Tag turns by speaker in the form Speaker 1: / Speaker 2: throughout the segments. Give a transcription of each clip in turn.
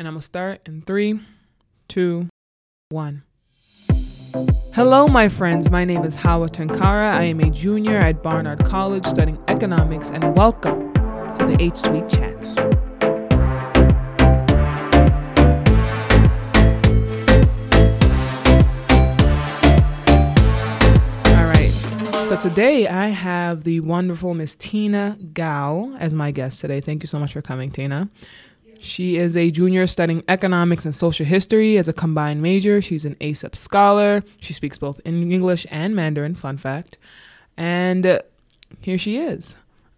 Speaker 1: And I'm going to start in three, two, one. Hello, my friends. My name is Hawa Tankara. I am a junior at Barnard College studying economics, and welcome to the H Suite Chats. So today I have the wonderful Miss Tina Gao as my guest today. Thank you so much for coming, Tina. She is a junior studying economics and social history as a combined major. She's an ASEP scholar. She speaks both in English and Mandarin, fun fact. And uh, here she is.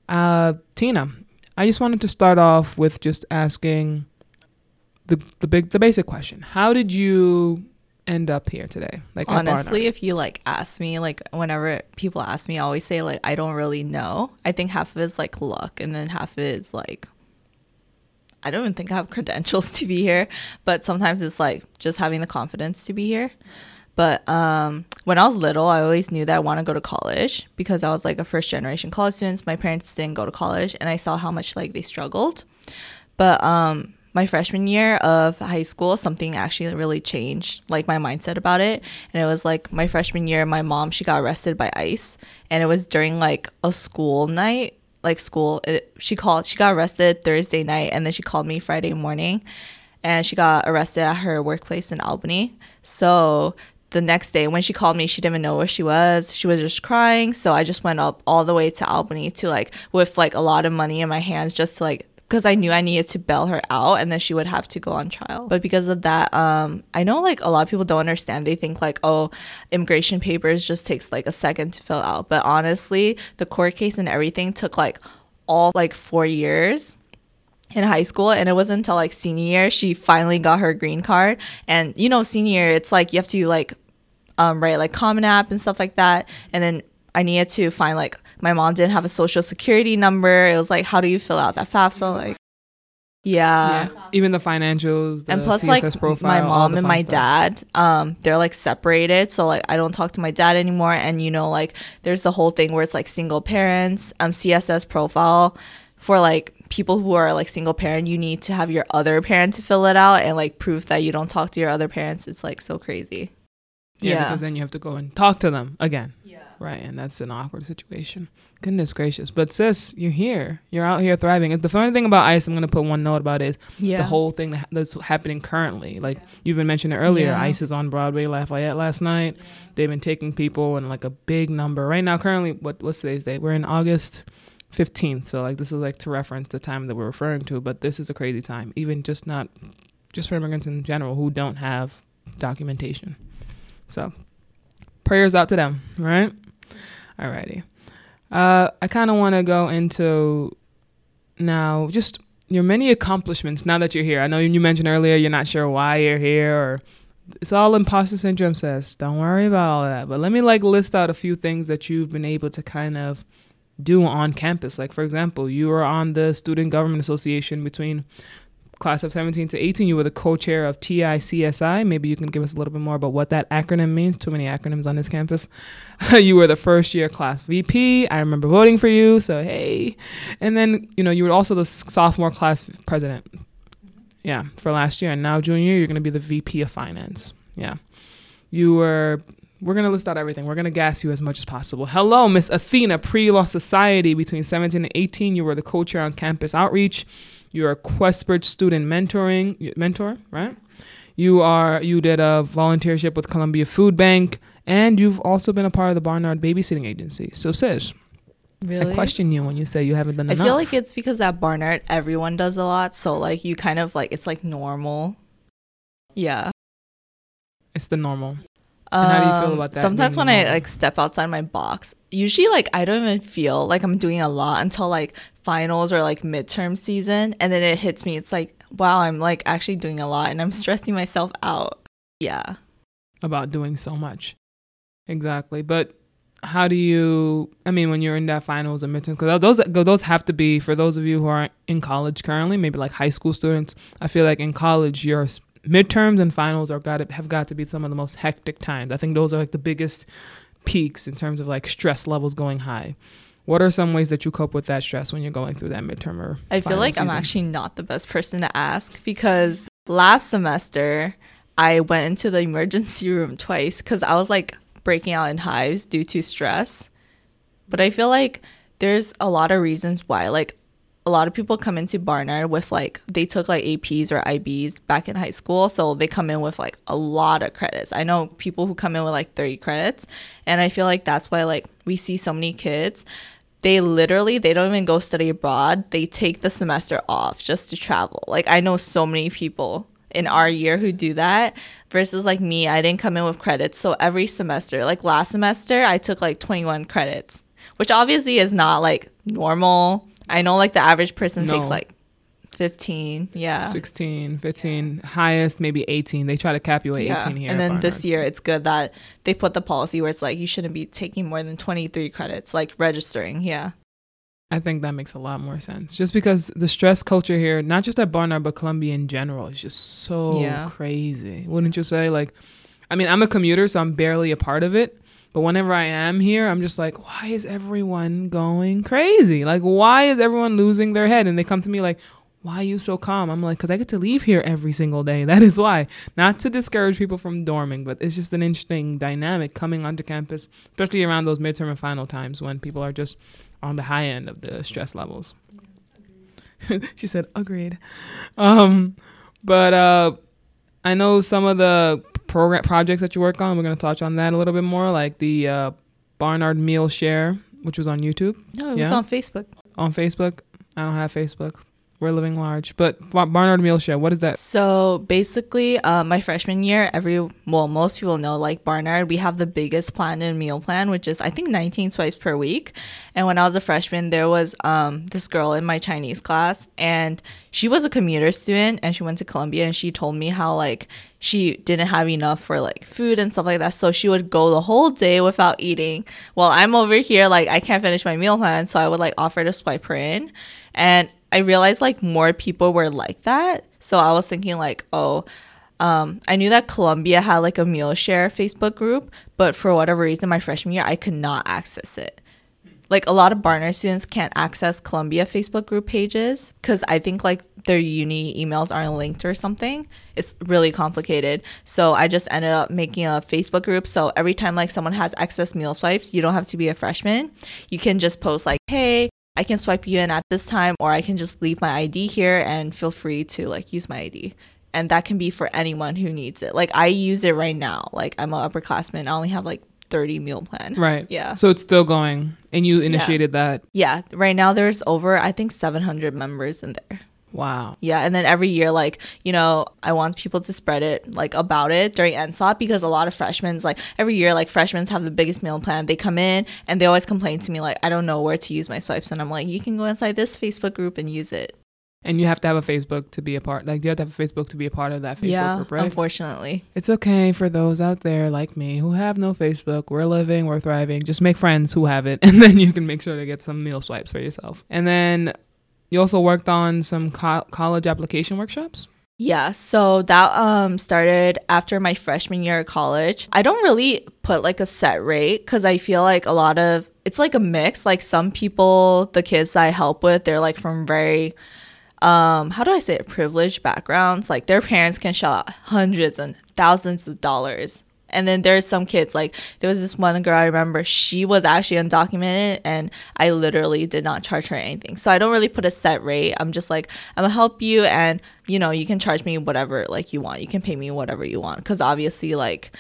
Speaker 1: Uh, Tina, I just wanted to start off with just asking the the big the basic question. How did you end up here today?
Speaker 2: Like honestly, if you like ask me, like whenever people ask me, I always say like I don't really know. I think half of it is like luck, and then half of it is like I don't even think I have credentials to be here, but sometimes it's like just having the confidence to be here. But um, when I was little, I always knew that I want to go to college because I was like a first generation college student. My parents didn't go to college, and I saw how much like they struggled. But um, my freshman year of high school, something actually really changed, like my mindset about it. And it was like my freshman year, my mom she got arrested by ICE, and it was during like a school night like school. It, she called. She got arrested Thursday night, and then she called me Friday morning, and she got arrested at her workplace in Albany. So the next day when she called me she didn't even know where she was she was just crying so i just went up all the way to albany to like with like a lot of money in my hands just to like because I knew I needed to bail her out and then she would have to go on trial. But because of that, um, I know like a lot of people don't understand. They think like, oh, immigration papers just takes like a second to fill out. But honestly, the court case and everything took like all like four years in high school and it wasn't until like senior year she finally got her green card and you know senior year it's like you have to like um, write like common app and stuff like that and then I needed to find like my mom didn't have a social security number. It was like, how do you fill out that FAFSA? Like, yeah. yeah.
Speaker 1: Even the financials, the
Speaker 2: and plus, CSS like profile, my mom and my stuff. dad, um, they're like separated. So like, I don't talk to my dad anymore. And you know, like, there's the whole thing where it's like single parents, um, CSS profile for like people who are like single parent. You need to have your other parent to fill it out and like proof that you don't talk to your other parents. It's like so crazy.
Speaker 1: Yeah, yeah. because then you have to go and talk to them again. Right, and that's an awkward situation. Goodness gracious. But sis, you're here. You're out here thriving. The funny thing about ICE, I'm going to put one note about is yeah. the whole thing that's happening currently. Like you've been mentioning earlier, yeah. ICE is on Broadway, Lafayette last night. Yeah. They've been taking people in like a big number. Right now, currently, what what's today's date? We're in August 15th. So like this is like to reference the time that we're referring to, but this is a crazy time. Even just not just for immigrants in general who don't have documentation. So prayers out to them, right? Alrighty. Uh, I kind of want to go into now just your many accomplishments now that you're here. I know you mentioned earlier you're not sure why you're here or it's all imposter syndrome says. Don't worry about all that. But let me like list out a few things that you've been able to kind of do on campus. Like for example, you were on the Student Government Association between class of 17 to 18, you were the co-chair of TICSI. Maybe you can give us a little bit more about what that acronym means. Too many acronyms on this campus. you were the first year class VP. I remember voting for you, so hey. And then, you know, you were also the sophomore class president. Yeah, for last year. And now junior, you're going to be the VP of finance. Yeah. You were we're going to list out everything. We're going to gas you as much as possible. Hello, Miss Athena, pre law society. Between 17 and 18, you were the co chair on campus outreach. You're a Questbridge student mentoring mentor, right? You are you did a volunteership with Columbia Food Bank, and you've also been a part of the Barnard Babysitting Agency. So, sis, Really? I question you when you say you haven't done
Speaker 2: I
Speaker 1: enough.
Speaker 2: I feel like it's because at Barnard everyone does a lot, so like you kind of like it's like normal. Yeah.
Speaker 1: It's the normal. Um, how do you feel um, about that?
Speaker 2: Sometimes when? I like step outside my box, usually like I don't even feel like I'm doing a lot until like finals or like midterm season and then it hits me. It's like, wow, I'm like actually doing a lot and I'm stressing myself out. Yeah.
Speaker 1: About doing so much. Exactly. But how do you I mean when you're in that finals and midterms cuz those those have to be for those of you who are in college currently, maybe like high school students. I feel like in college your midterms and finals are got to, have got to be some of the most hectic times. I think those are like the biggest peaks in terms of like stress levels going high. What are some ways that you cope with that stress when you're going through that midterm or
Speaker 2: I feel like season? I'm actually not the best person to ask because last semester, I went into the emergency room twice because I was like breaking out in hives due to stress. But I feel like there's a lot of reasons why. Like a lot of people come into Barnard with like they took like APs or IBs back in high school, so they come in with like a lot of credits. I know people who come in with like 30 credits, and I feel like that's why like we see so many kids they literally they don't even go study abroad. They take the semester off just to travel. Like I know so many people in our year who do that versus like me, I didn't come in with credits. So every semester, like last semester, I took like 21 credits, which obviously is not like normal I know like the average person no. takes like 15 yeah
Speaker 1: 16 15 highest maybe 18 they try to cap you at yeah. 18 here
Speaker 2: and then this year it's good that they put the policy where it's like you shouldn't be taking more than 23 credits like registering yeah
Speaker 1: I think that makes a lot more sense. Just because the stress culture here, not just at Barnard, but Columbia in general, is just so yeah. crazy. Wouldn't you say? Like, I mean, I'm a commuter, so I'm barely a part of it. But whenever I am here, I'm just like, why is everyone going crazy? Like, why is everyone losing their head? And they come to me like, why are you so calm? I'm like, because I get to leave here every single day. That is why. Not to discourage people from dorming, but it's just an interesting dynamic coming onto campus, especially around those midterm and final times when people are just on the high end of the stress levels. She said, agreed. Um, but uh, I know some of the program projects that you work on. We're going to touch on that a little bit more, like the uh, Barnard Meal Share, which was on YouTube.
Speaker 2: No, it yeah? was on Facebook.
Speaker 1: On Facebook. I don't have Facebook. We're living large. But Barnard Meal Share, what is that?
Speaker 2: So basically, uh, my freshman year, every well, most people know like Barnard, we have the biggest platinum meal plan, which is I think 19 swipes per week. And when I was a freshman, there was um, this girl in my Chinese class, and she was a commuter student, and she went to Columbia, and she told me how like she didn't have enough for like food and stuff like that. So she would go the whole day without eating. While I'm over here, like I can't finish my meal plan, so I would like offer to swipe her in. And I realized like more people were like that. So I was thinking like, oh, um, I knew that Columbia had like a meal share Facebook group, but for whatever reason, my freshman year, I could not access it. Like a lot of Barnard students can't access Columbia Facebook group pages because I think like their uni emails aren't linked or something. It's really complicated. So I just ended up making a Facebook group. So every time like someone has excess meal swipes, you don't have to be a freshman. You can just post like, hey, I can swipe you in at this time, or I can just leave my ID here and feel free to like use my ID. And that can be for anyone who needs it. Like I use it right now. Like I'm an upperclassman. I only have like 30 meal plan.
Speaker 1: Right.
Speaker 2: Yeah.
Speaker 1: So it's still going and you initiated
Speaker 2: yeah.
Speaker 1: that.
Speaker 2: Yeah. Right now there's over I think 700 members in there.
Speaker 1: Wow.
Speaker 2: Yeah, and then every year, like you know, I want people to spread it like about it during NSOP because a lot of freshmen, like every year, like freshmen have the biggest meal plan. They come in and they always complain to me like, I don't know where to use my swipes, and I'm like, you can go inside this Facebook group and use it.
Speaker 1: And you have to have a Facebook to be a part. Like you have to have a Facebook to be a part of that Facebook
Speaker 2: yeah,
Speaker 1: group, right?
Speaker 2: Unfortunately,
Speaker 1: it's okay for those out there like me who have no Facebook. We're living, we're thriving. Just make friends who have it, and then you can make sure to get some meal swipes for yourself. And then you also worked on some co- college application workshops?
Speaker 2: Yeah, so that um started after my freshman year of college. I don't really put like a set rate cuz I feel like a lot of it's like a mix. Like some people, the kids I help with, they're like from very um how do I say it, privileged backgrounds. Like their parents can shell out hundreds and thousands of dollars and then there's some kids like there was this one girl I remember she was actually undocumented and I literally did not charge her anything. So I don't really put a set rate. I'm just like I'm gonna help you and you know you can charge me whatever like you want. You can pay me whatever you want because obviously like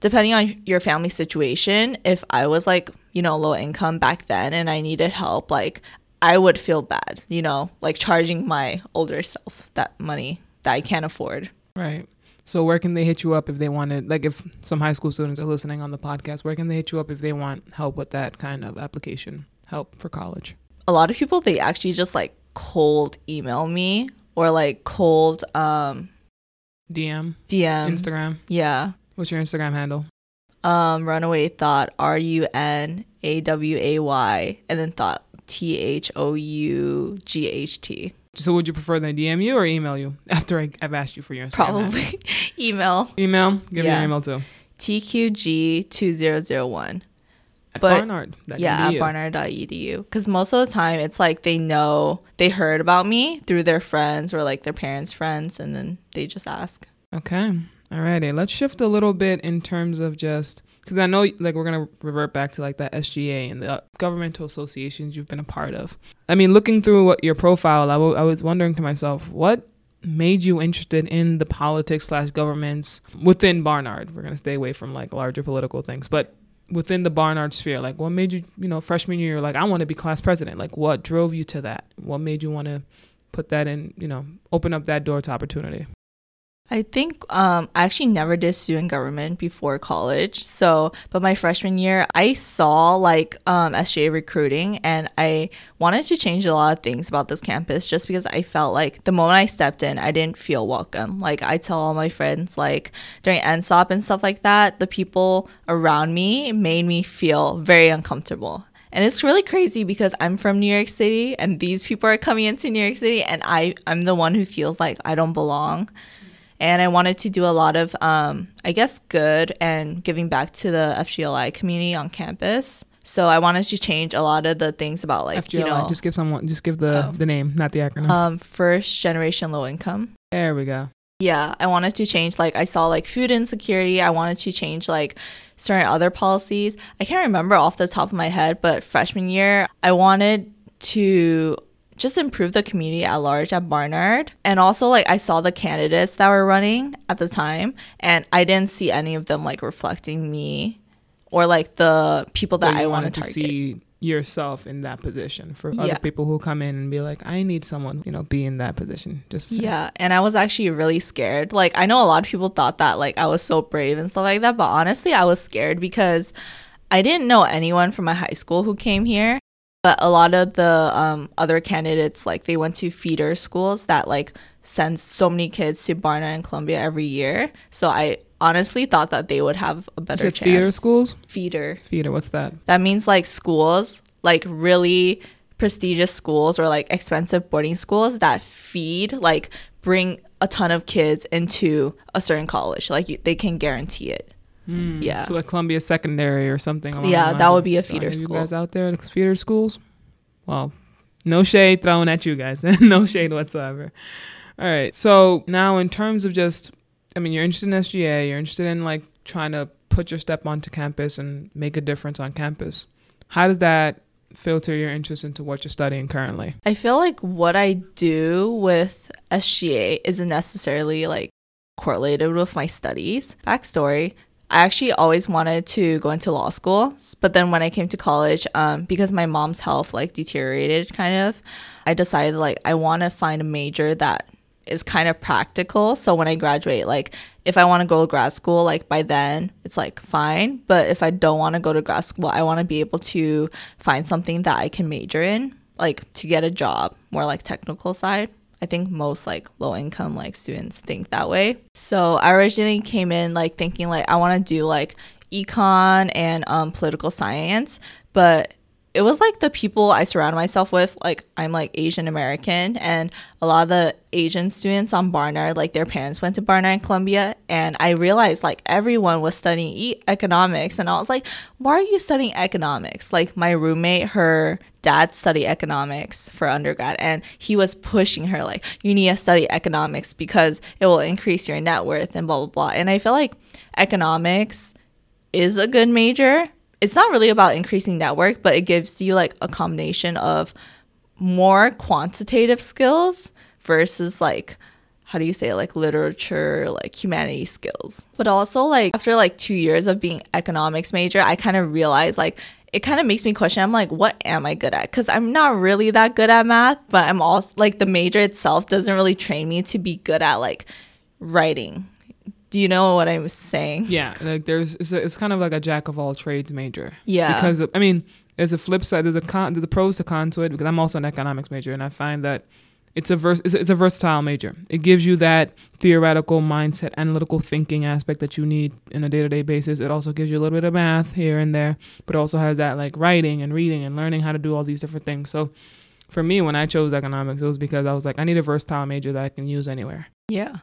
Speaker 2: depending on your family situation, if I was like you know low income back then and I needed help like I would feel bad, you know, like charging my older self that money that I can't afford.
Speaker 1: Right. So where can they hit you up if they wanted like if some high school students are listening on the podcast, where can they hit you up if they want help with that kind of application, help for college?
Speaker 2: A lot of people they actually just like cold email me or like cold um
Speaker 1: DM.
Speaker 2: DM.
Speaker 1: Instagram.
Speaker 2: Yeah.
Speaker 1: What's your Instagram handle?
Speaker 2: Um runaway thought R U N A W A Y and then thought T H O U G H T.
Speaker 1: So would you prefer they DM you or email you after I, have asked you for your
Speaker 2: Instagram Probably email.
Speaker 1: Email? Give yeah. me your email too.
Speaker 2: TQG2001. At but Barnard. Yeah, at barnard.edu. Because most of the time, it's like they know they heard about me through their friends or like their parents' friends, and then they just ask.
Speaker 1: Okay. Alrighty. Let's shift a little bit in terms of just because I know like we're gonna revert back to like that SGA and the uh, governmental associations you've been a part of. I mean, looking through what your profile, I, w- I was wondering to myself, what made you interested in the politics slash governments within Barnard? We're gonna stay away from like larger political things, but within the Barnard sphere, like what made you, you know, freshman year, like I want to be class president. Like what drove you to that? What made you want to put that in, you know, open up that door to opportunity?
Speaker 2: I think um, I actually never did student government before college. So, but my freshman year, I saw like um, SGA recruiting and I wanted to change a lot of things about this campus just because I felt like the moment I stepped in, I didn't feel welcome. Like I tell all my friends, like during NSOP and stuff like that, the people around me made me feel very uncomfortable. And it's really crazy because I'm from New York City and these people are coming into New York City and I, I'm the one who feels like I don't belong and I wanted to do a lot of, um, I guess, good and giving back to the FGLI community on campus. So I wanted to change a lot of the things about like FGLI. You know,
Speaker 1: just give someone, just give the oh. the name, not the acronym.
Speaker 2: Um, first generation low income.
Speaker 1: There we go.
Speaker 2: Yeah, I wanted to change like I saw like food insecurity. I wanted to change like certain other policies. I can't remember off the top of my head, but freshman year I wanted to just improve the community at large at Barnard. And also like I saw the candidates that were running at the time and I didn't see any of them like reflecting me or like the people that so I wanted to target. see
Speaker 1: yourself in that position for other people who come in and be like I need someone, you know, be in that position. Just
Speaker 2: Yeah, and I was actually really scared. Like I know a lot of people thought that like I was so brave and stuff like that, but honestly, I was scared because I didn't know anyone from my high school who came here but a lot of the um, other candidates like they went to feeder schools that like sends so many kids to Barnard and Columbia every year. So I honestly thought that they would have a better chance.
Speaker 1: Feeder schools?
Speaker 2: Feeder.
Speaker 1: Feeder, what's that?
Speaker 2: That means like schools, like really prestigious schools or like expensive boarding schools that feed like bring a ton of kids into a certain college. Like you, they can guarantee it.
Speaker 1: Mm, yeah. So like Columbia Secondary or something.
Speaker 2: Yeah, that would be a feeder so school.
Speaker 1: You guys out there, feeder schools? Well, no shade thrown at you guys. no shade whatsoever. All right. So now, in terms of just, I mean, you're interested in SGA. You're interested in like trying to put your step onto campus and make a difference on campus. How does that filter your interest into what you're studying currently?
Speaker 2: I feel like what I do with SGA isn't necessarily like correlated with my studies. Backstory I actually always wanted to go into law school, but then when I came to college, um, because my mom's health like deteriorated kind of, I decided like I want to find a major that is kind of practical. So when I graduate, like if I want to go to grad school, like by then it's like fine. But if I don't want to go to grad school, I want to be able to find something that I can major in, like to get a job, more like technical side. I think most like low income like students think that way. So I originally came in like thinking like I want to do like econ and um, political science, but it was like the people I surround myself with. Like I'm like Asian American, and a lot of the Asian students on Barnard, like their parents went to Barnard and Columbia, and I realized like everyone was studying e- economics, and I was like, why are you studying economics? Like my roommate, her dad studied economics for undergrad, and he was pushing her like, you need to study economics because it will increase your net worth and blah blah blah. And I feel like economics is a good major it's not really about increasing network, but it gives you like a combination of more quantitative skills versus like how do you say like literature like humanity skills. But also like after like two years of being economics major i kind of realized like it kind of makes me question i'm like what am i good at? Because i'm not really that good at math but i'm also like the major itself doesn't really train me to be good at like writing do you know what I'm saying?
Speaker 1: Yeah, like there's it's, a, it's kind of like a jack of all trades major.
Speaker 2: Yeah,
Speaker 1: because I mean, there's a flip side. There's a con. There's a pros to cons to it because I'm also an economics major, and I find that it's a vers- it's, a, it's a versatile major. It gives you that theoretical mindset, analytical thinking aspect that you need in a day-to-day basis. It also gives you a little bit of math here and there, but also has that like writing and reading and learning how to do all these different things. So for me, when I chose economics, it was because I was like, I need a versatile major that I can use anywhere.
Speaker 2: Yeah.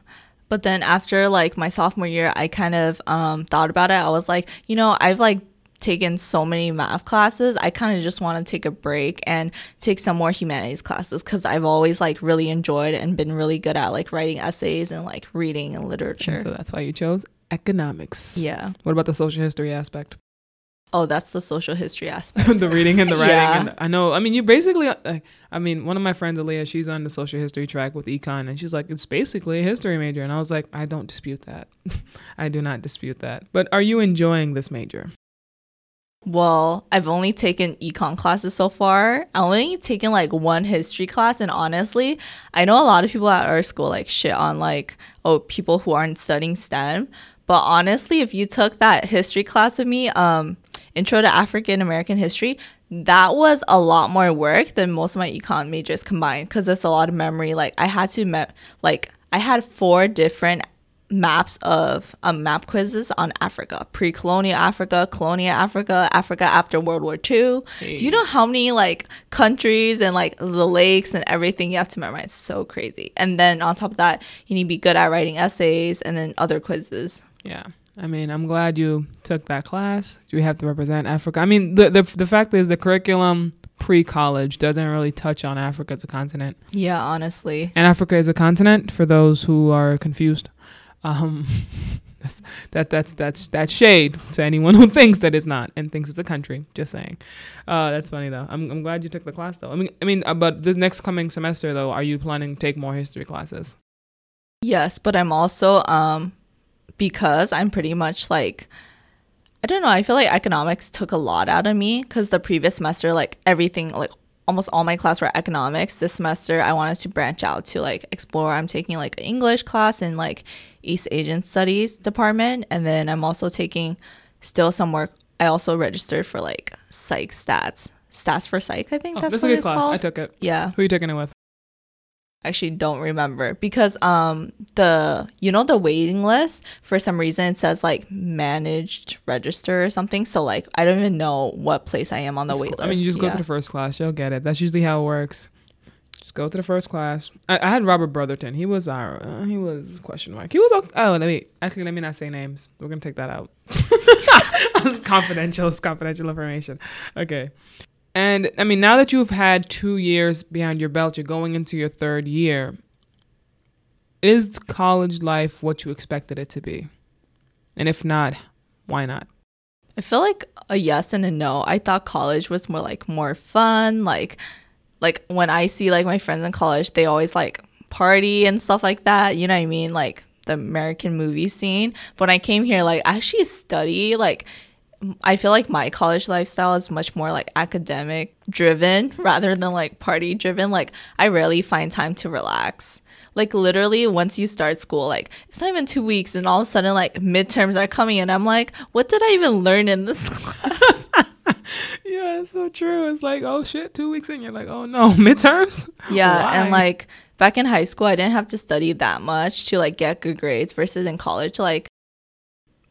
Speaker 2: But then after like my sophomore year, I kind of um, thought about it. I was like, you know, I've like taken so many math classes, I kind of just want to take a break and take some more humanities classes because I've always like really enjoyed and been really good at like writing essays and like reading and literature.
Speaker 1: And so that's why you chose economics.
Speaker 2: Yeah.
Speaker 1: What about the social history aspect?
Speaker 2: Oh, that's the social history aspect.
Speaker 1: the reading and the writing. yeah. And I know. I mean, you basically. Uh, I mean, one of my friends, Aaliyah, she's on the social history track with econ, and she's like, it's basically a history major. And I was like, I don't dispute that. I do not dispute that. But are you enjoying this major?
Speaker 2: Well, I've only taken econ classes so far. I only taken like one history class, and honestly, I know a lot of people at our school like shit on like oh people who aren't studying STEM. But honestly, if you took that history class with me, um, Intro to African American History, that was a lot more work than most of my econ majors combined because it's a lot of memory. Like I had to me- like I had four different maps of um, map quizzes on Africa, pre-colonial Africa, colonial Africa, Africa after World War II. Hey. Do you know how many like countries and like the lakes and everything you have to memorize? So crazy. And then on top of that, you need to be good at writing essays and then other quizzes.
Speaker 1: Yeah. I mean, I'm glad you took that class. Do you have to represent Africa. I mean, the the the fact is the curriculum pre-college doesn't really touch on Africa as a continent.
Speaker 2: Yeah, honestly.
Speaker 1: And Africa is a continent for those who are confused. Um, that's, that that's that's that's shade to anyone who thinks that it's not and thinks it's a country. Just saying. Uh, that's funny though. I'm I'm glad you took the class though. I mean I mean, uh, but the next coming semester though, are you planning to take more history classes?
Speaker 2: Yes, but I'm also um because I'm pretty much like I don't know, I feel like economics took a lot out of me cuz the previous semester like everything like almost all my class were economics. This semester I wanted to branch out to like explore. I'm taking like an English class in like East Asian Studies department and then I'm also taking still some work I also registered for like psych stats. Stats for psych, I think oh, that's, that's what a good it's class. Called. I
Speaker 1: took it.
Speaker 2: Yeah.
Speaker 1: Who are you taking it with?
Speaker 2: Actually don't remember. Because um the you know the waiting list for some reason it says like managed register or something. So like i don't even know what place i am on the That's wait cool. list
Speaker 1: i mean you just yeah. go to the first class. You'll get it. That's usually how it works. Just go to the first class. I, I had robert brotherton. He was our uh, he was question mark. He was okay. oh let me actually let me not say names. We're gonna take that out. It's confidential. It's confidential information. Okay and I mean, now that you've had two years behind your belt, you're going into your third year. Is college life what you expected it to be? And if not, why not?
Speaker 2: I feel like a yes and a no. I thought college was more like more fun. Like, like when I see like my friends in college, they always like party and stuff like that. You know what I mean? Like the American movie scene. But when I came here, like I actually study like I feel like my college lifestyle is much more like academic driven rather than like party driven. Like I rarely find time to relax. Like literally once you start school, like it's not even two weeks and all of a sudden like midterms are coming and I'm like, what did I even learn in this class?
Speaker 1: yeah, it's so true. It's like, oh shit, two weeks in, you're like, oh no, midterms?
Speaker 2: Yeah, Why? and like back in high school I didn't have to study that much to like get good grades versus in college, like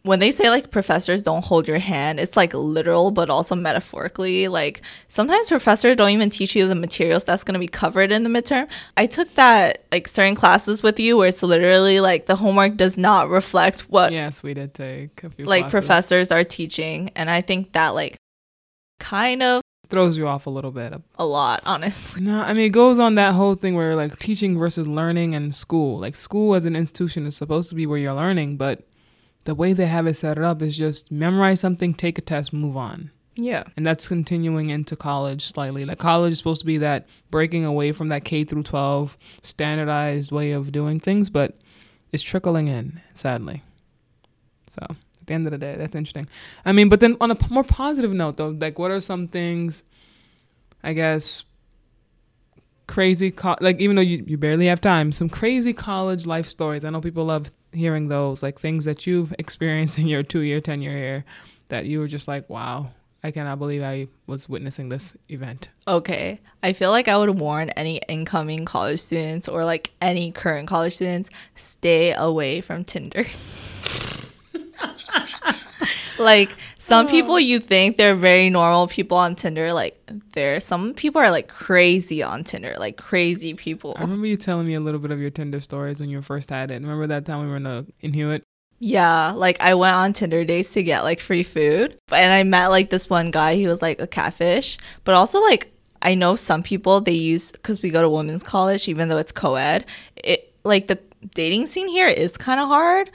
Speaker 2: when they say like professors don't hold your hand, it's like literal but also metaphorically. Like sometimes professors don't even teach you the materials that's going to be covered in the midterm. I took that like certain classes with you where it's literally like the homework does not reflect what
Speaker 1: Yes, we did take
Speaker 2: like classes. professors are teaching and I think that like kind of
Speaker 1: throws you off a little bit.
Speaker 2: A lot, honestly.
Speaker 1: No, I mean it goes on that whole thing where like teaching versus learning and school. Like school as an institution is supposed to be where you're learning, but the way they have it set up is just memorize something, take a test, move on.
Speaker 2: Yeah.
Speaker 1: And that's continuing into college slightly. Like college is supposed to be that breaking away from that K through 12 standardized way of doing things, but it's trickling in, sadly. So, at the end of the day, that's interesting. I mean, but then on a more positive note though, like what are some things I guess crazy co- like even though you, you barely have time, some crazy college life stories. I know people love hearing those like things that you've experienced in your two year tenure here that you were just like wow i cannot believe i was witnessing this event.
Speaker 2: Okay. I feel like i would warn any incoming college students or like any current college students stay away from tinder. Like some oh. people you think they're very normal people on Tinder, like there some people are like crazy on Tinder, like crazy people.
Speaker 1: I remember you telling me a little bit of your Tinder stories when you first had it. Remember that time we were in the in Hewitt?
Speaker 2: Yeah, like I went on Tinder dates to get like free food. And I met like this one guy, he was like a catfish. But also like I know some people they use cuz we go to women's college even though it's co-ed. It like the dating scene here is kind of hard,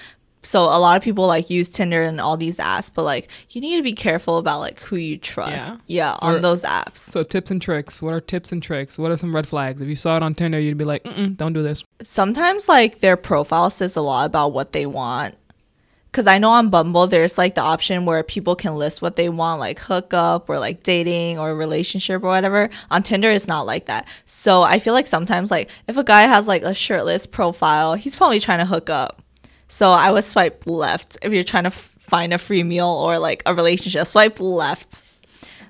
Speaker 2: so a lot of people like use Tinder and all these apps, but like you need to be careful about like who you trust. Yeah, yeah on or, those apps.
Speaker 1: So tips and tricks. What are tips and tricks? What are some red flags? If you saw it on Tinder, you'd be like, mm, don't do this.
Speaker 2: Sometimes like their profile says a lot about what they want. Cause I know on Bumble there's like the option where people can list what they want, like hookup or like dating or relationship or whatever. On Tinder, it's not like that. So I feel like sometimes like if a guy has like a shirtless profile, he's probably trying to hook up so I would swipe left if you're trying to find a free meal or like a relationship. Swipe left.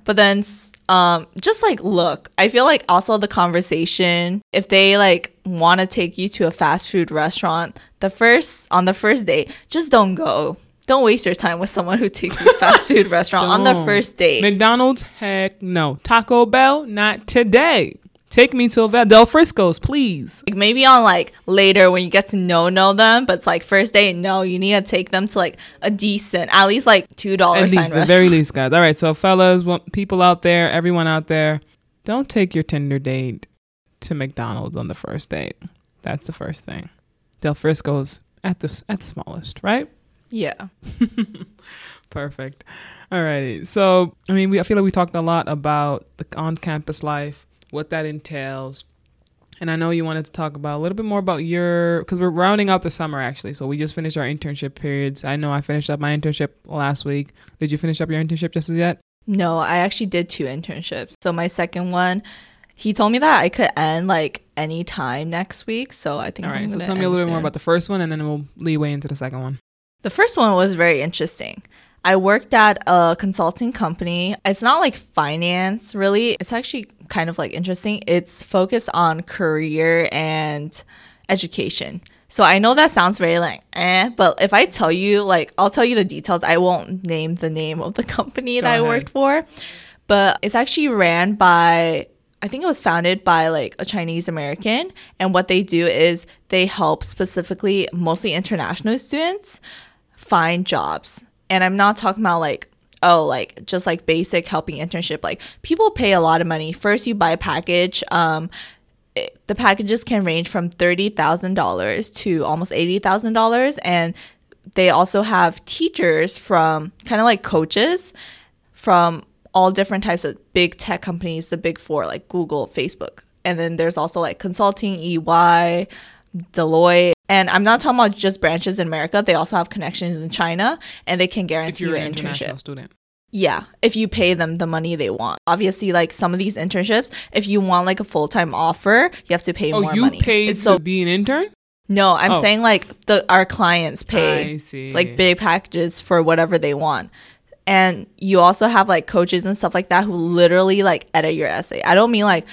Speaker 2: But then um just like look. I feel like also the conversation if they like want to take you to a fast food restaurant the first on the first date just don't go. Don't waste your time with someone who takes you to fast food restaurant on the first date.
Speaker 1: Mcdonald's heck no. Taco bell not today Take me to Del Frisco's, please.
Speaker 2: Like maybe on like later when you get to know know them, but it's like first date, no, you need to take them to like a decent, at least like two dollars. At least,
Speaker 1: the very least, guys. All right, so fellas, people out there, everyone out there, don't take your Tinder date to McDonald's on the first date. That's the first thing. Del Frisco's at the at the smallest, right?
Speaker 2: Yeah.
Speaker 1: Perfect. All righty. So, I mean, we I feel like we talked a lot about the on-campus life what that entails. And I know you wanted to talk about a little bit more about your because we're rounding out the summer actually. So we just finished our internship periods. I know I finished up my internship last week. Did you finish up your internship just as yet?
Speaker 2: No, I actually did two internships. So my second one, he told me that I could end like any time next week. So I think.
Speaker 1: All right. So tell me a little soon. bit more about the first one, and then we'll leeway into the second one.
Speaker 2: The first one was very interesting. I worked at a consulting company. It's not like finance really. It's actually kind of like interesting. It's focused on career and education. So I know that sounds very like eh, but if I tell you like I'll tell you the details. I won't name the name of the company Go that ahead. I worked for. But it's actually ran by I think it was founded by like a Chinese American and what they do is they help specifically mostly international students find jobs and I'm not talking about like oh like just like basic helping internship. Like people pay a lot of money. First you buy a package um the packages can range from $30,000 to almost $80,000 and they also have teachers from kind of like coaches from all different types of big tech companies the big 4 like Google, Facebook. And then there's also like consulting, EY, Deloitte, and I'm not talking about just branches in America. They also have connections in China, and they can guarantee you an internship. Student. Yeah, if you pay them the money they want. Obviously, like some of these internships, if you want like a full time offer, you have to pay oh, more
Speaker 1: you
Speaker 2: money.
Speaker 1: paid it's to so, be an intern?
Speaker 2: No, I'm oh. saying like the our clients pay like big packages for whatever they want. And you also have like coaches and stuff like that who literally like edit your essay. I don't mean like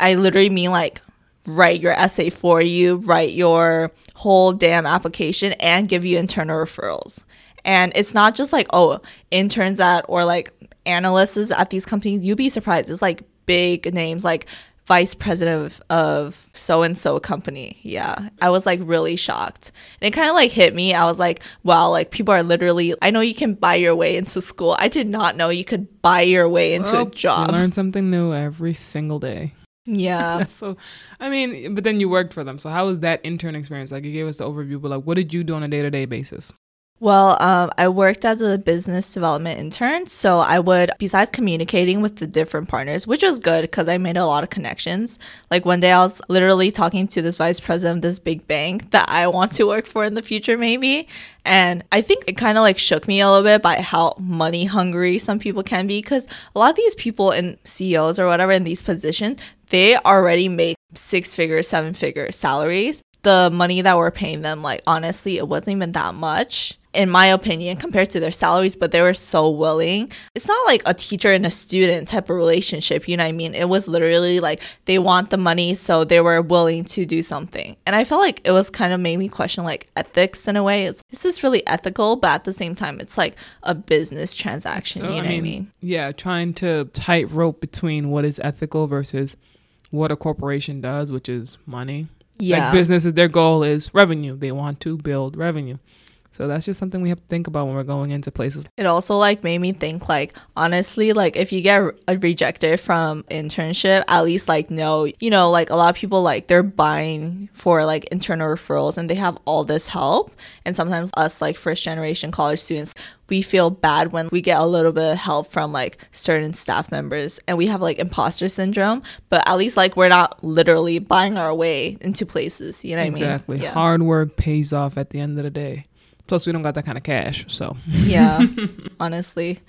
Speaker 2: I literally mean like write your essay for you, write your whole damn application, and give you internal referrals. And it's not just like, oh, interns at or like analysts at these companies. You'd be surprised. It's like big names like vice president of so and so company. Yeah. I was like really shocked. And it kind of like hit me. I was like, wow, like people are literally, I know you can buy your way into school. I did not know you could buy your way into well, a job.
Speaker 1: learn something new every single day.
Speaker 2: Yeah.
Speaker 1: so, I mean, but then you worked for them. So, how was that intern experience? Like, you gave us the overview, but like, what did you do on a day to day basis?
Speaker 2: Well, um, I worked as a business development intern. So I would, besides communicating with the different partners, which was good because I made a lot of connections. Like one day I was literally talking to this vice president of this big bank that I want to work for in the future, maybe. And I think it kind of like shook me a little bit by how money hungry some people can be because a lot of these people in CEOs or whatever in these positions, they already make six figure, seven figure salaries. The money that we're paying them, like honestly, it wasn't even that much in my opinion, compared to their salaries, but they were so willing. It's not like a teacher and a student type of relationship, you know what I mean? It was literally like they want the money, so they were willing to do something. And I felt like it was kind of made me question like ethics in a way. It's is this really ethical? But at the same time, it's like a business transaction, so, you know I mean, what I mean?
Speaker 1: Yeah, trying to tightrope between what is ethical versus what a corporation does, which is money. Yeah. Like businesses, their goal is revenue. They want to build revenue. So that's just something we have to think about when we're going into places.
Speaker 2: It also like made me think like honestly like if you get re- rejected from internship, at least like know, you know, like a lot of people like they're buying for like internal referrals and they have all this help. And sometimes us like first generation college students we feel bad when we get a little bit of help from like certain staff members and we have like imposter syndrome. But at least like we're not literally buying our way into places. You know what
Speaker 1: exactly.
Speaker 2: i mean?
Speaker 1: Exactly. Hard work pays off at the end of the day plus we don't got that kind of cash so.
Speaker 2: Yeah honestly.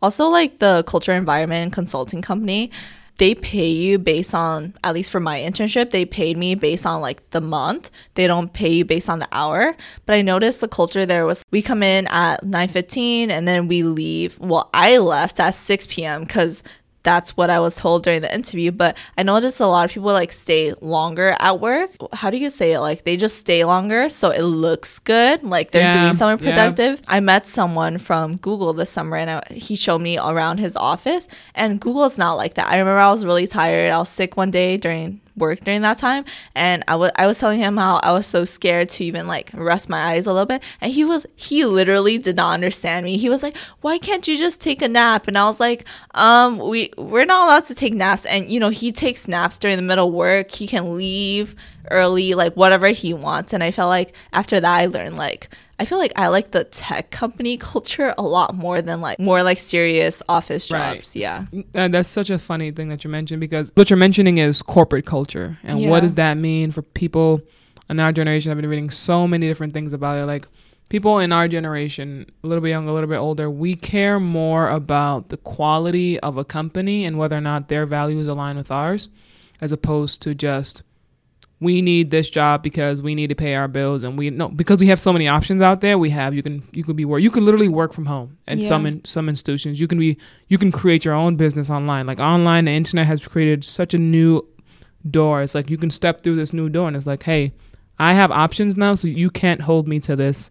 Speaker 2: Also like the culture environment consulting company they pay you based on at least for my internship they paid me based on like the month. They don't pay you based on the hour. But i noticed the culture there was we come in at 9.15 and then we leave. Well i left at 6 p.m because that's what I was told during the interview. But I noticed a lot of people like stay longer at work. How do you say it? Like they just stay longer so it looks good, like they're yeah, doing something productive. Yeah. I met someone from Google this summer and I, he showed me around his office, and Google's not like that. I remember I was really tired. I was sick one day during work during that time and I was I was telling him how I was so scared to even like rest my eyes a little bit and he was he literally did not understand me. He was like, "Why can't you just take a nap?" And I was like, "Um, we we're not allowed to take naps." And you know, he takes naps during the middle work. He can leave early like whatever he wants and I felt like after that I learned like I feel like I like the tech company culture a lot more than like more like serious office jobs. Right. Yeah.
Speaker 1: And uh, that's such a funny thing that you mentioned because what you're mentioning is corporate culture. And yeah. what does that mean for people in our generation? I've been reading so many different things about it. Like people in our generation, a little bit younger, a little bit older, we care more about the quality of a company and whether or not their values align with ours as opposed to just we need this job because we need to pay our bills and we no because we have so many options out there we have you can you can be work you can literally work from home and yeah. some in some institutions. You can be you can create your own business online. Like online the internet has created such a new door. It's like you can step through this new door and it's like hey i have options now so you can't hold me to this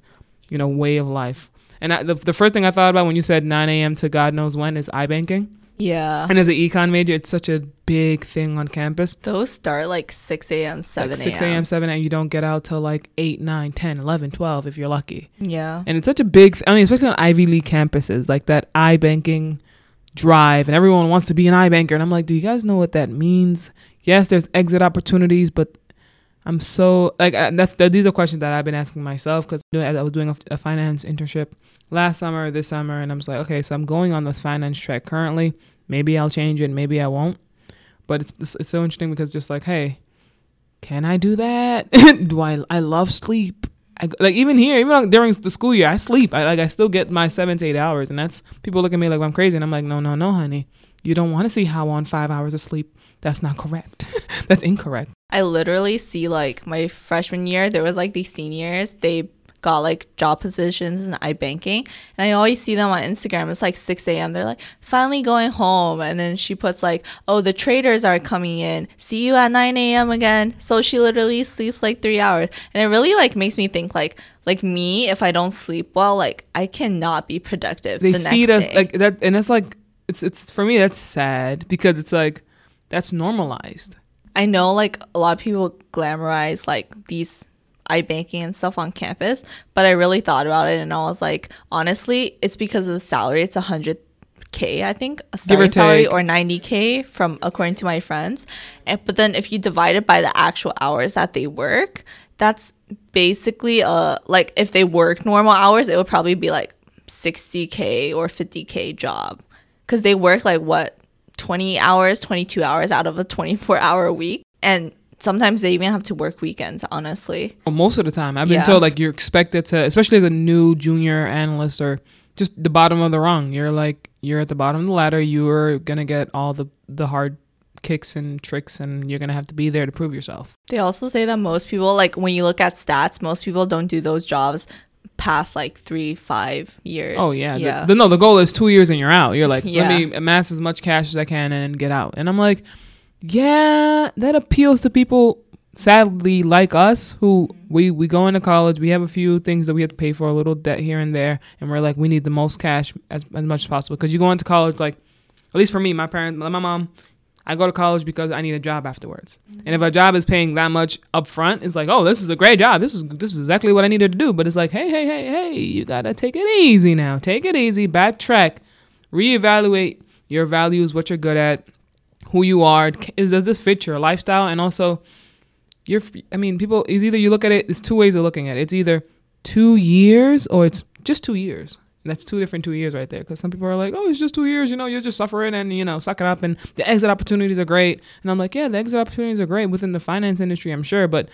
Speaker 1: you know way of life. And I, the, the first thing i thought about when you said 9 a.m to god knows when is ibanking
Speaker 2: yeah.
Speaker 1: And as an econ major, it's such a big thing on campus.
Speaker 2: Those start like 6 a.m., 7
Speaker 1: like 6 a.m., 7 a.m. You don't get out till like 8, 9, 10, 11, 12 if you're lucky.
Speaker 2: Yeah.
Speaker 1: And it's such a big, th- I mean, especially on Ivy League campuses, like that iBanking drive, and everyone wants to be an iBanker. And I'm like, do you guys know what that means? Yes, there's exit opportunities, but I'm so like that's these are questions that I've been asking myself because I was doing a, a, finance internship last summer, this summer, and I'm just like, okay, so I'm going on this finance track currently. Maybe I'll change it, maybe I won't. But it's it's, it's so interesting because just like, hey, can I do that? do I I love sleep? I, like even here, even during the school year, I sleep. I like I still get my seven to eight hours, and that's people look at me like I'm crazy, and I'm like, no, no, no, honey, you don't want to see how on five hours of sleep. That's not correct. that's incorrect.
Speaker 2: I literally see like my freshman year, there was like these seniors, they got like job positions in iBanking. And I always see them on Instagram. It's like 6 a.m. They're like, finally going home. And then she puts like, oh, the traders are coming in. See you at 9 a.m. again. So she literally sleeps like three hours. And it really like makes me think like, like me, if I don't sleep well, like I cannot be productive.
Speaker 1: They the feed us day. like that. And it's like, it's, it's for me, that's sad because it's like, that's normalized.
Speaker 2: I know like a lot of people glamorize like these iBanking and stuff on campus, but I really thought about it and I was like, honestly, it's because of the salary. It's a hundred k I think a starting salary or 90k from according to my friends. And but then if you divide it by the actual hours that they work, that's basically a like if they work normal hours, it would probably be like 60k or 50k job because they work like what 20 hours, 22 hours out of a 24 hour week. And sometimes they even have to work weekends, honestly.
Speaker 1: Most of the time. I've been yeah. told like you're expected to, especially as a new junior analyst or just the bottom of the rung. You're like, you're at the bottom of the ladder. You're going to get all the, the hard kicks and tricks and you're going to have to be there to prove yourself.
Speaker 2: They also say that most people, like when you look at stats, most people don't do those jobs past like three, five years.
Speaker 1: Oh yeah, yeah. The, the, no, the goal is two years and you're out. You're like, yeah. let me amass as much cash as I can and get out. And I'm like, yeah, that appeals to people sadly like us who we we go into college we have a few things that we have to pay for a little debt here and there and we're like we need the most cash as, as much as possible because you go into college like at least for me my parents my mom I go to college because I need a job afterwards. Mm-hmm. And if a job is paying that much up front, it's like, oh, this is a great job. This is this is exactly what I needed to do. But it's like, hey, hey, hey, hey, you gotta take it easy now. Take it easy. Backtrack. Reevaluate your values, what you're good at, who you are. Is does this fit your lifestyle? And also, you're. I mean, people is either you look at it. There's two ways of looking at it. It's either two years or it's just two years. And that's two different two years right there. Because some people are like, oh, it's just two years. You know, you're just suffering and, you know, suck it up. And the exit opportunities are great. And I'm like, yeah, the exit opportunities are great within the finance industry, I'm sure. But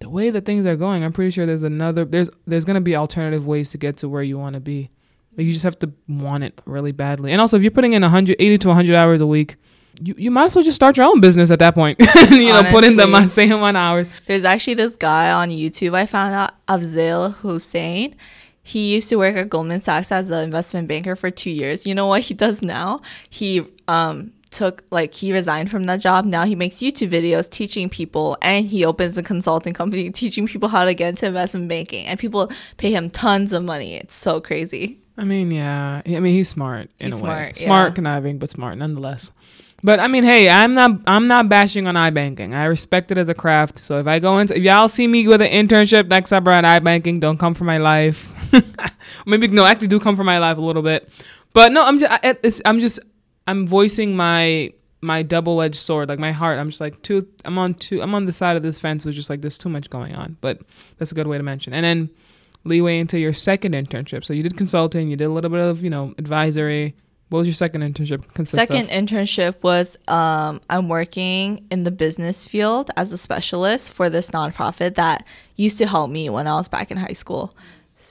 Speaker 1: the way that things are going, I'm pretty sure there's another, there's, there's going to be alternative ways to get to where you want to be. Like you just have to want it really badly. And also, if you're putting in 180 to 100 hours a week, you, you might as well just start your own business at that point. you Honestly, know, put in the same amount of hours.
Speaker 2: There's actually this guy on YouTube I found out, Afzal Hussein he used to work at Goldman Sachs as an investment banker for two years. You know what he does now? He um took like he resigned from that job. Now he makes YouTube videos teaching people and he opens a consulting company teaching people how to get into investment banking and people pay him tons of money. It's so crazy.
Speaker 1: I mean, yeah. I mean, he's smart in he's a smart, way. Smart, yeah. conniving, but smart nonetheless. But I mean, hey, I'm not I'm not bashing on iBanking. I respect it as a craft. So if I go into if y'all see me with an internship next summer at iBanking, don't come for my life. Maybe no, I actually do come for my life a little bit. But no, I'm just I, I'm just I'm voicing my my double edged sword, like my heart. I'm just like too. I'm on two. I'm on the side of this fence. With just like there's too much going on. But that's a good way to mention. And then leeway into your second internship. So you did consulting. You did a little bit of you know advisory what was your second internship consist
Speaker 2: Second
Speaker 1: of?
Speaker 2: internship was um, I'm working in the business field as a specialist for this nonprofit that used to help me when I was back in high school.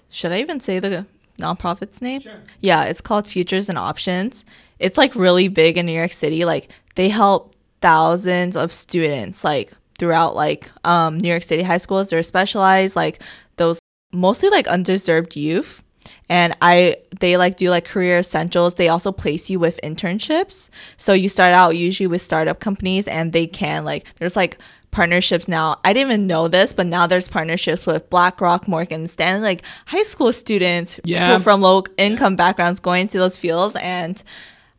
Speaker 2: Should I even say the nonprofit's name? Sure. Yeah, it's called Futures and Options. It's like really big in New York City. Like they help thousands of students like throughout like um, New York City high schools. They're specialized like those mostly like undeserved youth and I they like do like career essentials. They also place you with internships. So you start out usually with startup companies and they can like there's like partnerships now. I didn't even know this, but now there's partnerships with BlackRock, Morgan Stanley, like high school students yeah. who from low income backgrounds going to those fields and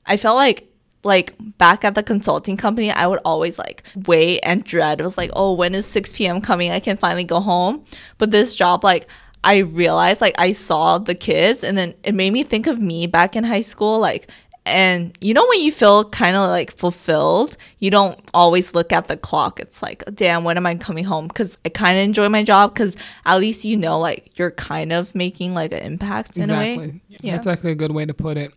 Speaker 2: I felt like like back at the consulting company, I would always like wait and dread. It was like, oh, when is 6 p.m. coming? I can finally go home. But this job, like, I realized like I saw the kids and then it made me think of me back in high school like and you know when you feel kind of like fulfilled? You don't always look at the clock. It's like damn when am i coming home? Because i kind of enjoy my job because at least you know like you're kind of making like an impact in exactly. a way.
Speaker 1: Yeah. That's actually a good way to put it.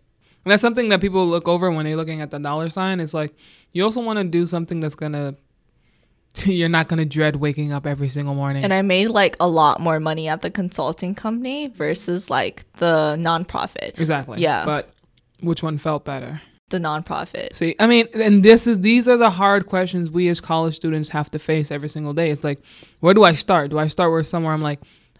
Speaker 1: And that's something that people look over when they're looking at the dollar sign. It's like you also want to do something that's gonna you're not gonna dread waking up every single morning.
Speaker 2: And I made like a lot more money at the consulting company versus like the nonprofit.
Speaker 1: Exactly. Yeah. But which one felt better?
Speaker 2: The nonprofit.
Speaker 1: See, I mean, and this is these are the hard questions we as college students have to face every single day. It's like, where do I start? Do I start where somewhere I'm like,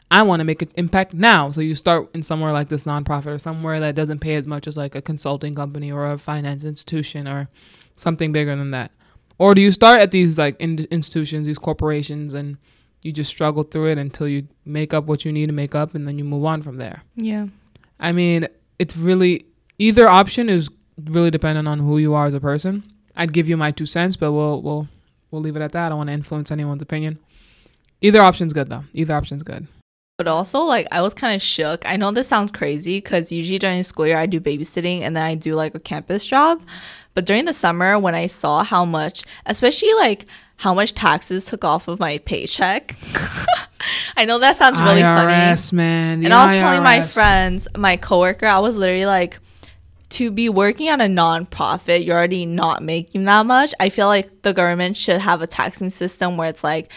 Speaker 1: I want to make an impact now. So you start in somewhere like this nonprofit or somewhere that doesn't pay as much as like a consulting company or a finance institution or something bigger than that or do you start at these like in- institutions, these corporations, and you just struggle through it until you make up what you need to make up, and then you move on from there?
Speaker 2: Yeah.
Speaker 1: I mean, it's really either option is really dependent on who you are as a person. I'd give you my two cents, but we'll we'll we'll leave it at that. I don't want to influence anyone's opinion. Either option's good though. Either option's good.
Speaker 2: But also, like, I was kind of shook. I know this sounds crazy because usually during the school year, I do babysitting and then I do like a campus job. But during the summer, when I saw how much, especially like how much taxes took off of my paycheck, I know that sounds really IRS,
Speaker 1: funny. man.
Speaker 2: and I was IRS. telling my friends, my coworker, I was literally like, to be working at a nonprofit, you're already not making that much. I feel like the government should have a taxing system where it's like,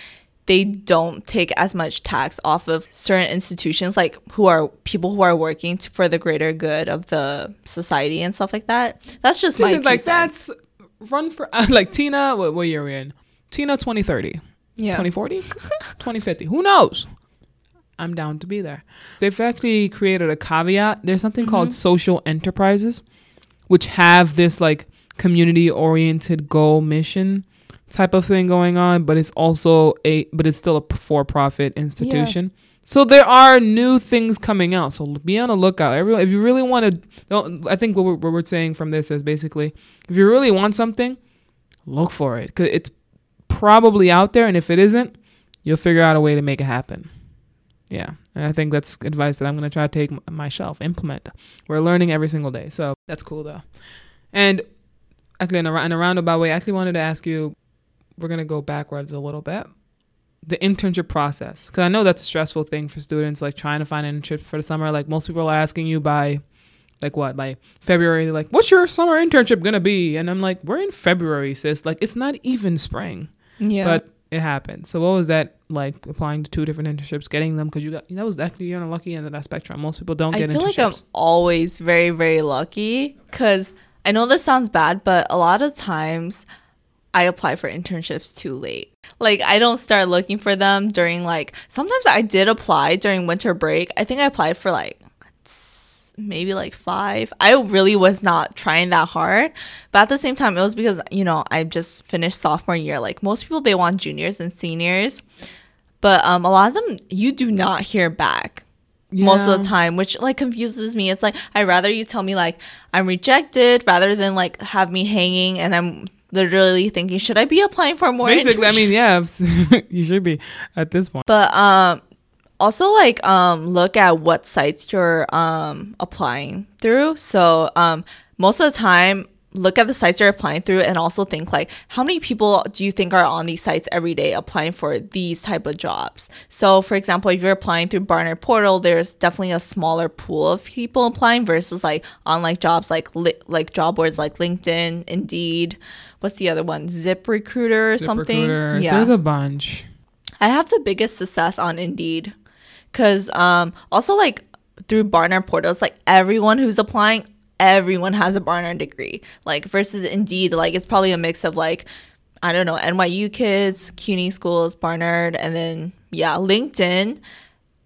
Speaker 2: they don't take as much tax off of certain institutions like who are people who are working to, for the greater good of the society and stuff like that. That's just my like
Speaker 1: that's run for uh, like tina what, what year are we in? Tina 2030 yeah. 2040 2050 who knows? I'm down to be there. They've actually created a caveat. There's something mm-hmm. called social enterprises which have this like community oriented goal mission type of thing going on, but it's also a but it's still a for-profit institution. Yeah. So there are new things coming out. So be on the lookout. Everyone, if you really want to, I think what we're, what we're saying from this is basically, if you really want something, look for it because it's probably out there. And if it isn't, you'll figure out a way to make it happen. Yeah. And I think that's advice that I'm going to try to take myself, implement. We're learning every single day. So that's cool though. And actually, in a, in a roundabout way, I actually wanted to ask you we're going to go backwards a little bit. The internship process. Because I know that's a stressful thing for students, like trying to find an internship for the summer. Like most people are asking you by like what by February they're like what's your summer internship gonna be and I'm like we're in February sis like it's not even spring yeah but it happened so what was that like applying to two different internships getting them because you got that was actually you're on lucky end of that spectrum most people don't get internships. I feel like I'm
Speaker 2: always very very lucky because I know this sounds bad but a lot of times I apply for internships too late. Like I don't start looking for them during like sometimes I did apply during winter break. I think I applied for like maybe like five. I really was not trying that hard. But at the same time, it was because, you know, I just finished sophomore year. Like most people, they want juniors and seniors. But um, a lot of them, you do not hear back. Yeah. most of the time which like confuses me it's like i'd rather you tell me like i'm rejected rather than like have me hanging and i'm literally thinking should i be applying for more
Speaker 1: basically i mean yeah you should be at this point.
Speaker 2: But um also like um look at what sites you're um applying through. So um most of the time look at the sites you're applying through and also think like how many people do you think are on these sites every day applying for these type of jobs? So for example if you're applying through barnard portal there's definitely a smaller pool of people applying versus like on like jobs like li- like job boards like linkedin indeed. What's the other one? Zip recruiter or zip something? Recruiter.
Speaker 1: yeah. There's a bunch.
Speaker 2: I have the biggest success on indeed because um also like through Barnard portals, like everyone who's applying, everyone has a Barnard degree. Like versus Indeed, like it's probably a mix of like I don't know NYU kids, CUNY schools, Barnard, and then yeah, LinkedIn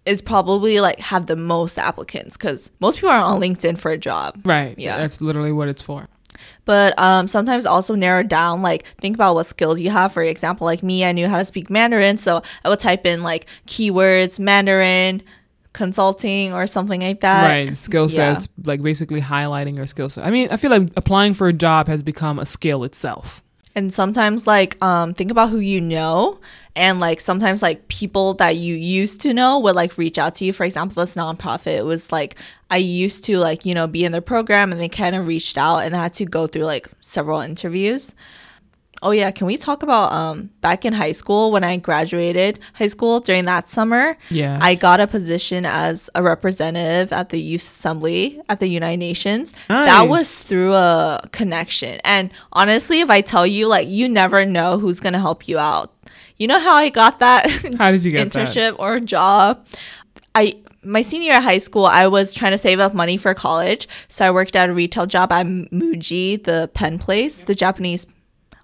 Speaker 2: is probably like have the most applicants because most people are on LinkedIn for a job.
Speaker 1: Right. Yeah. That's literally what it's for
Speaker 2: but um, sometimes also narrow down like think about what skills you have for example like me i knew how to speak mandarin so i would type in like keywords mandarin consulting or something like that.
Speaker 1: Right skill sets yeah. like basically highlighting your skill set. I mean i feel like applying for a job has become a skill itself.
Speaker 2: And sometimes like um think about who you know and like sometimes like people that you used to know would like reach out to you. For example this nonprofit it was like i used to like you know be in their program and they kind of reached out and I had to go through like several interviews Oh yeah, can we talk about um back in high school when I graduated high school during that summer?
Speaker 1: Yeah.
Speaker 2: I got a position as a representative at the youth assembly at the United Nations. Nice. That was through a connection. And honestly, if I tell you like you never know who's going to help you out. You know how I got that
Speaker 1: How did you get
Speaker 2: internship that? or job? I my senior year of high school, I was trying to save up money for college. So I worked at a retail job at Muji, the pen place, the Japanese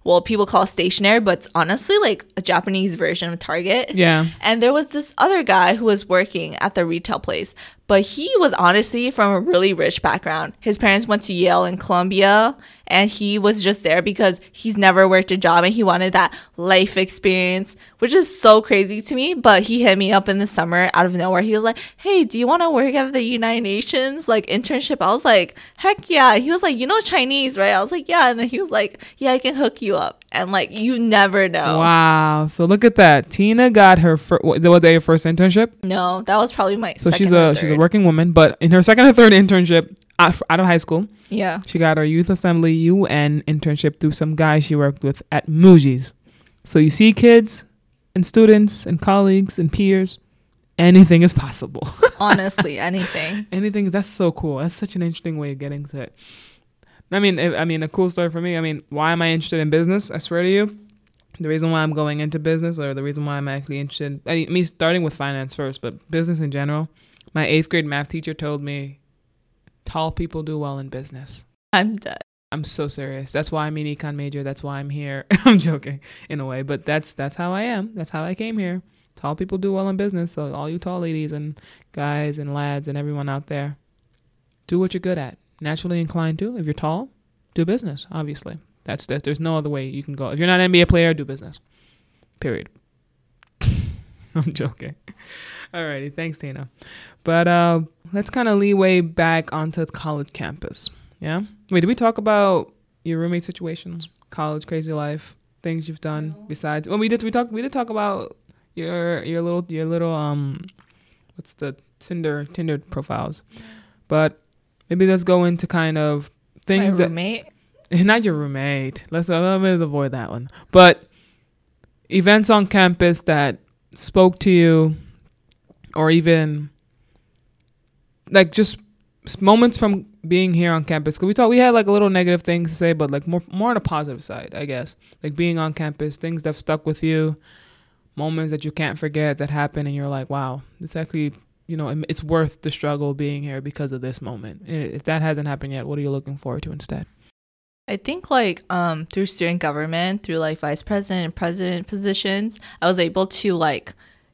Speaker 2: well, people call it stationery, but it's honestly like a Japanese version of Target.
Speaker 1: Yeah.
Speaker 2: And there was this other guy who was working at the retail place, but he was honestly from a really rich background. His parents went to Yale and Columbia, and he was just there because he's never worked a job and he wanted that life experience, which is so crazy to me. But he hit me up in the summer out of nowhere. He was like, Hey, do you want to work at the United Nations like internship? I was like, Heck yeah. He was like, You know Chinese, right? I was like, Yeah. And then he was like, Yeah, I can hook you up. And like, you never know.
Speaker 1: Wow. So look at that. Tina got her first, was that your first internship?
Speaker 2: No, that was probably my
Speaker 1: so she's a she's a working woman, but in her second or third internship, uh, out of high school.
Speaker 2: Yeah.
Speaker 1: She got her youth assembly UN internship through some guy she worked with at Muji's. So you see kids and students and colleagues and peers, anything is possible.
Speaker 2: Honestly, anything.
Speaker 1: anything. That's so cool. That's such an interesting way of getting to it. I mean, I mean, a cool story for me. I mean, why am I interested in business? I swear to you, the reason why I'm going into business, or the reason why I'm actually interested, I mean, me starting with finance first, but business in general. My eighth grade math teacher told me Tall people do well in business.
Speaker 2: I'm dead.
Speaker 1: I'm so serious. That's why I'm an econ major. That's why I'm here. I'm joking in a way, but that's that's how I am. That's how I came here. Tall people do well in business. So all you tall ladies and guys and lads and everyone out there, do what you're good at. Naturally inclined to. If you're tall, do business. Obviously, that's that. There's no other way you can go. If you're not an NBA player, do business. Period. I'm joking. Alrighty, thanks, Tina. But uh, let's kind of leeway back onto the college campus. Yeah. Wait, did we talk about your roommate situations? college crazy life things you've done besides well we did we talk we did talk about your your little your little um what's the Tinder Tinder profiles. But maybe let's go into kind of things
Speaker 2: My roommate.
Speaker 1: that not your roommate. Let's, uh, let's avoid that one. But events on campus that spoke to you or even like just moments from being here on campus because we thought we had like a little negative things to say but like more more on a positive side i guess like being on campus things that stuck with you moments that you can't forget that happen and you're like wow it's actually you know it's worth the struggle being here because of this moment. If that hasn't happened yet what are you looking forward to instead?
Speaker 2: I think like um through student government, through like vice president and president positions, I was able to like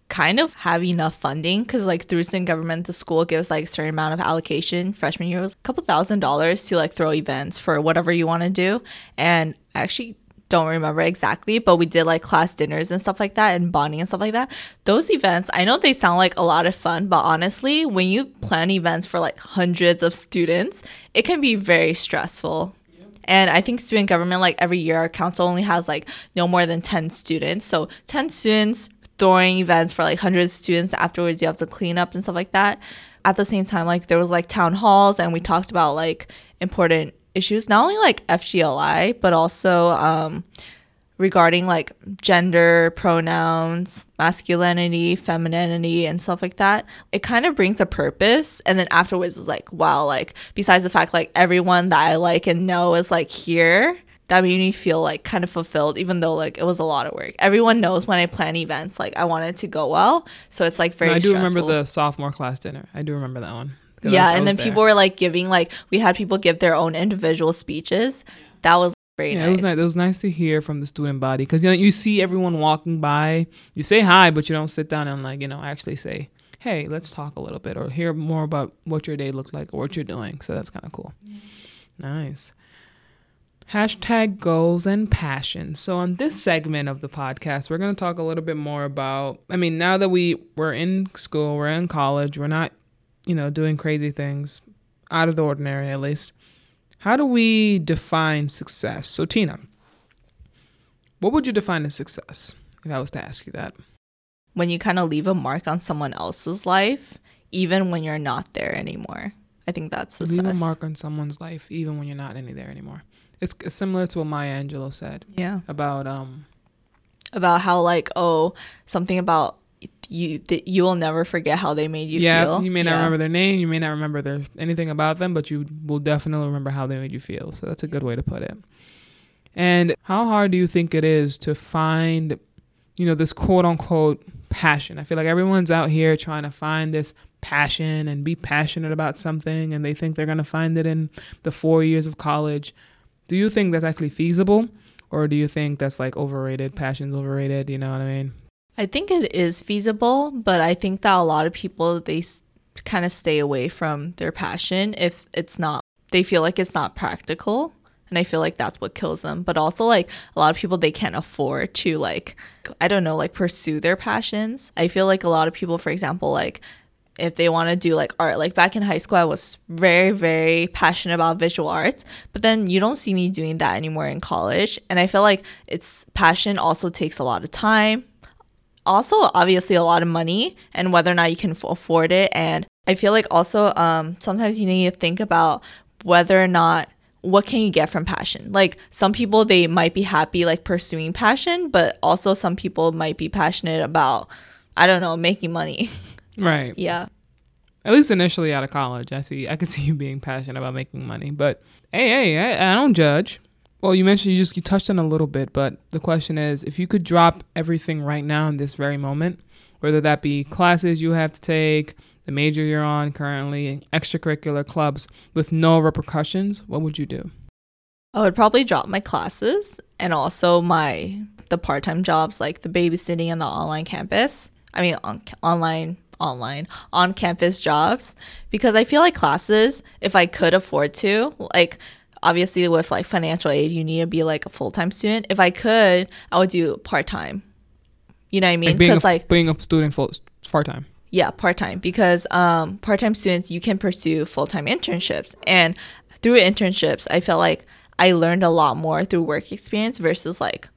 Speaker 2: kind of have enough funding because like through student government the school gives like a certain amount of allocation. Freshman year was a couple thousand dollars to like throw events for whatever you want to do. And actually don't remember exactly, but we did like class dinners and stuff like that and bonding and stuff like that. Those events, I know they sound like a lot of fun, but honestly, when you plan events for like hundreds of students, it can be very stressful. And I think student government, like every year, our council only has like no more than 10 students. So 10 students throwing events for like hundreds of students. Afterwards, you have to clean up and stuff like that. At the same time, like there was like town halls and we talked about like important issues, not only like FGLI, but also um, regarding like gender pronouns, masculinity, femininity, and stuff like that. It kind of brings a purpose. And then afterwards, is like, wow, like, besides the fact like everyone that I like and know is like here, that made me feel like kind of fulfilled, even though like it was a lot of work. Everyone knows when I plan events, like I want it to go well. So it's like very no, I
Speaker 1: do
Speaker 2: stressful.
Speaker 1: remember the sophomore class dinner. I do remember that one.
Speaker 2: Yeah, and then there. people were like giving like we had people give their own individual speeches. That was very yeah, nice.
Speaker 1: It was nice. It was nice to hear from the student body because you know you see everyone walking by, you say hi, but you don't sit down and like you know actually say, "Hey, let's talk a little bit," or hear more about what your day looked like or what you're doing. So that's kind of cool. Nice. Hashtag goals and passion. So on this segment of the podcast, we're going to talk a little bit more about. I mean, now that we we're in school, we're in college, we're not you know, doing crazy things, out of the ordinary at least. How do we define success? So, Tina, what would you define as success if I was to ask you that?
Speaker 2: When you kind of leave a mark on someone else's life, even when you're not there anymore. I think that's success.
Speaker 1: Leave a mark on someone's life, even when you're not any there anymore. It's similar to what Maya Angelou said.
Speaker 2: Yeah.
Speaker 1: About um.
Speaker 2: About how like oh something about you that you will never forget how they made you yeah, feel.
Speaker 1: you may not yeah. remember their name, you may not remember their anything about them, but you will definitely remember how they made you feel. So that's a good way to put it. And how hard do you think it is to find, you know, this quote unquote passion? I feel like everyone's out here trying to find this passion and be passionate about something, and they think they're going to find it in the four years of college. Do you think that's actually feasible? Or do you think that's like overrated? Passion's overrated, you know what I mean?
Speaker 2: I think it is feasible, but I think that a lot of people they s- kind of stay away from their passion if it's not they feel like it's not practical and I feel like that's what kills them. But also like a lot of people they can't afford to like I don't know, like pursue their passions. I feel like a lot of people for example like if they want to do like art like back in high school i was very very passionate about visual arts but then you don't see me doing that anymore in college and i feel like it's passion also takes a lot of time also obviously a lot of money and whether or not you can f- afford it. And i feel like also um, sometimes you need to think about whether or not what can you get from passion? Like some people they might be happy like pursuing passion but also some people might be passionate about i don't know making money.
Speaker 1: Right.
Speaker 2: Yeah.
Speaker 1: At least initially out of college i see i could see you being passionate about making money. But hey hey I, I don't judge well, you mentioned you just you touched on a little bit, but the question is if you could drop everything right now in this very moment, whether that be classes you have to take, the major you're on currently, extracurricular clubs with no repercussions, what would you do?
Speaker 2: I would probably drop my classes and also my the part-time jobs like the babysitting and the online campus. I mean on, online online on campus jobs because I feel like classes if I could afford to like obviously with like financial aid you need to be like a full-time student. If i could i would do part-time. You know what i mean?
Speaker 1: Because like, being, like being a student full part-time.
Speaker 2: Yeah part-time. Because um part-time students you can pursue full-time internships. And through internships i felt like I learned a lot more through work experience versus like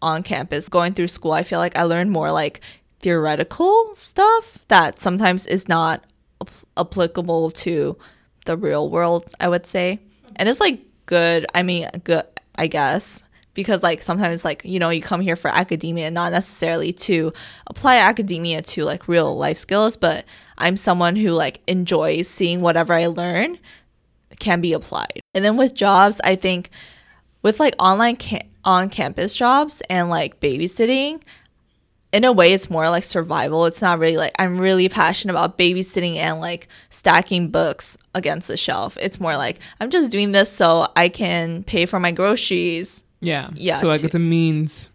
Speaker 2: on campus. Going through school. I feel like I learned more like theoretical stuff that sometimes is not applicable to the real world, I would say. And it's like good. I mean, good, I guess, because like sometimes like, you know, you come here for academia, not necessarily to apply academia to like real life skills, but I'm someone who like enjoys seeing whatever I learn can be applied. And then with jobs, I think with like online ca- on campus jobs and like babysitting, in a way it's more like survival. It's not really like I'm really passionate about babysitting and like stacking books against the shelf. It's more like I'm just doing this so I can pay for my groceries.
Speaker 1: Yeah. Yeah. So like to- it's a means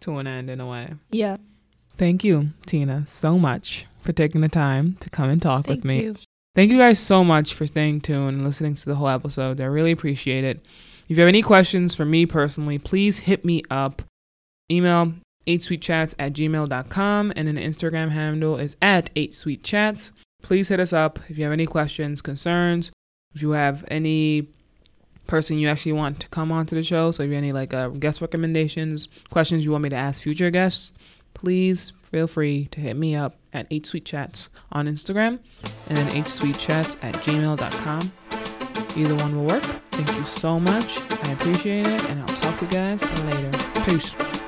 Speaker 1: to an end in a way.
Speaker 2: Yeah.
Speaker 1: Thank you, Tina, so much for taking the time to come and talk Thank with me. You. Thank you guys so much for staying tuned and listening to the whole episode. I really appreciate it. If you have any questions for me personally, please hit me up. Email 8sweetchats at gmail.com and an Instagram handle is at 8sweetchats. Please hit us up if you have any questions, concerns, if you have any person you actually want to come onto the show. So if you have any like uh, guest recommendations, questions you want me to ask future guests, please feel free to hit me up at 8sweetchats on Instagram and then 8sweetchats at gmail.com. Either one will work. Thank you so much. I appreciate it, and I'll talk to you guys later. Peace.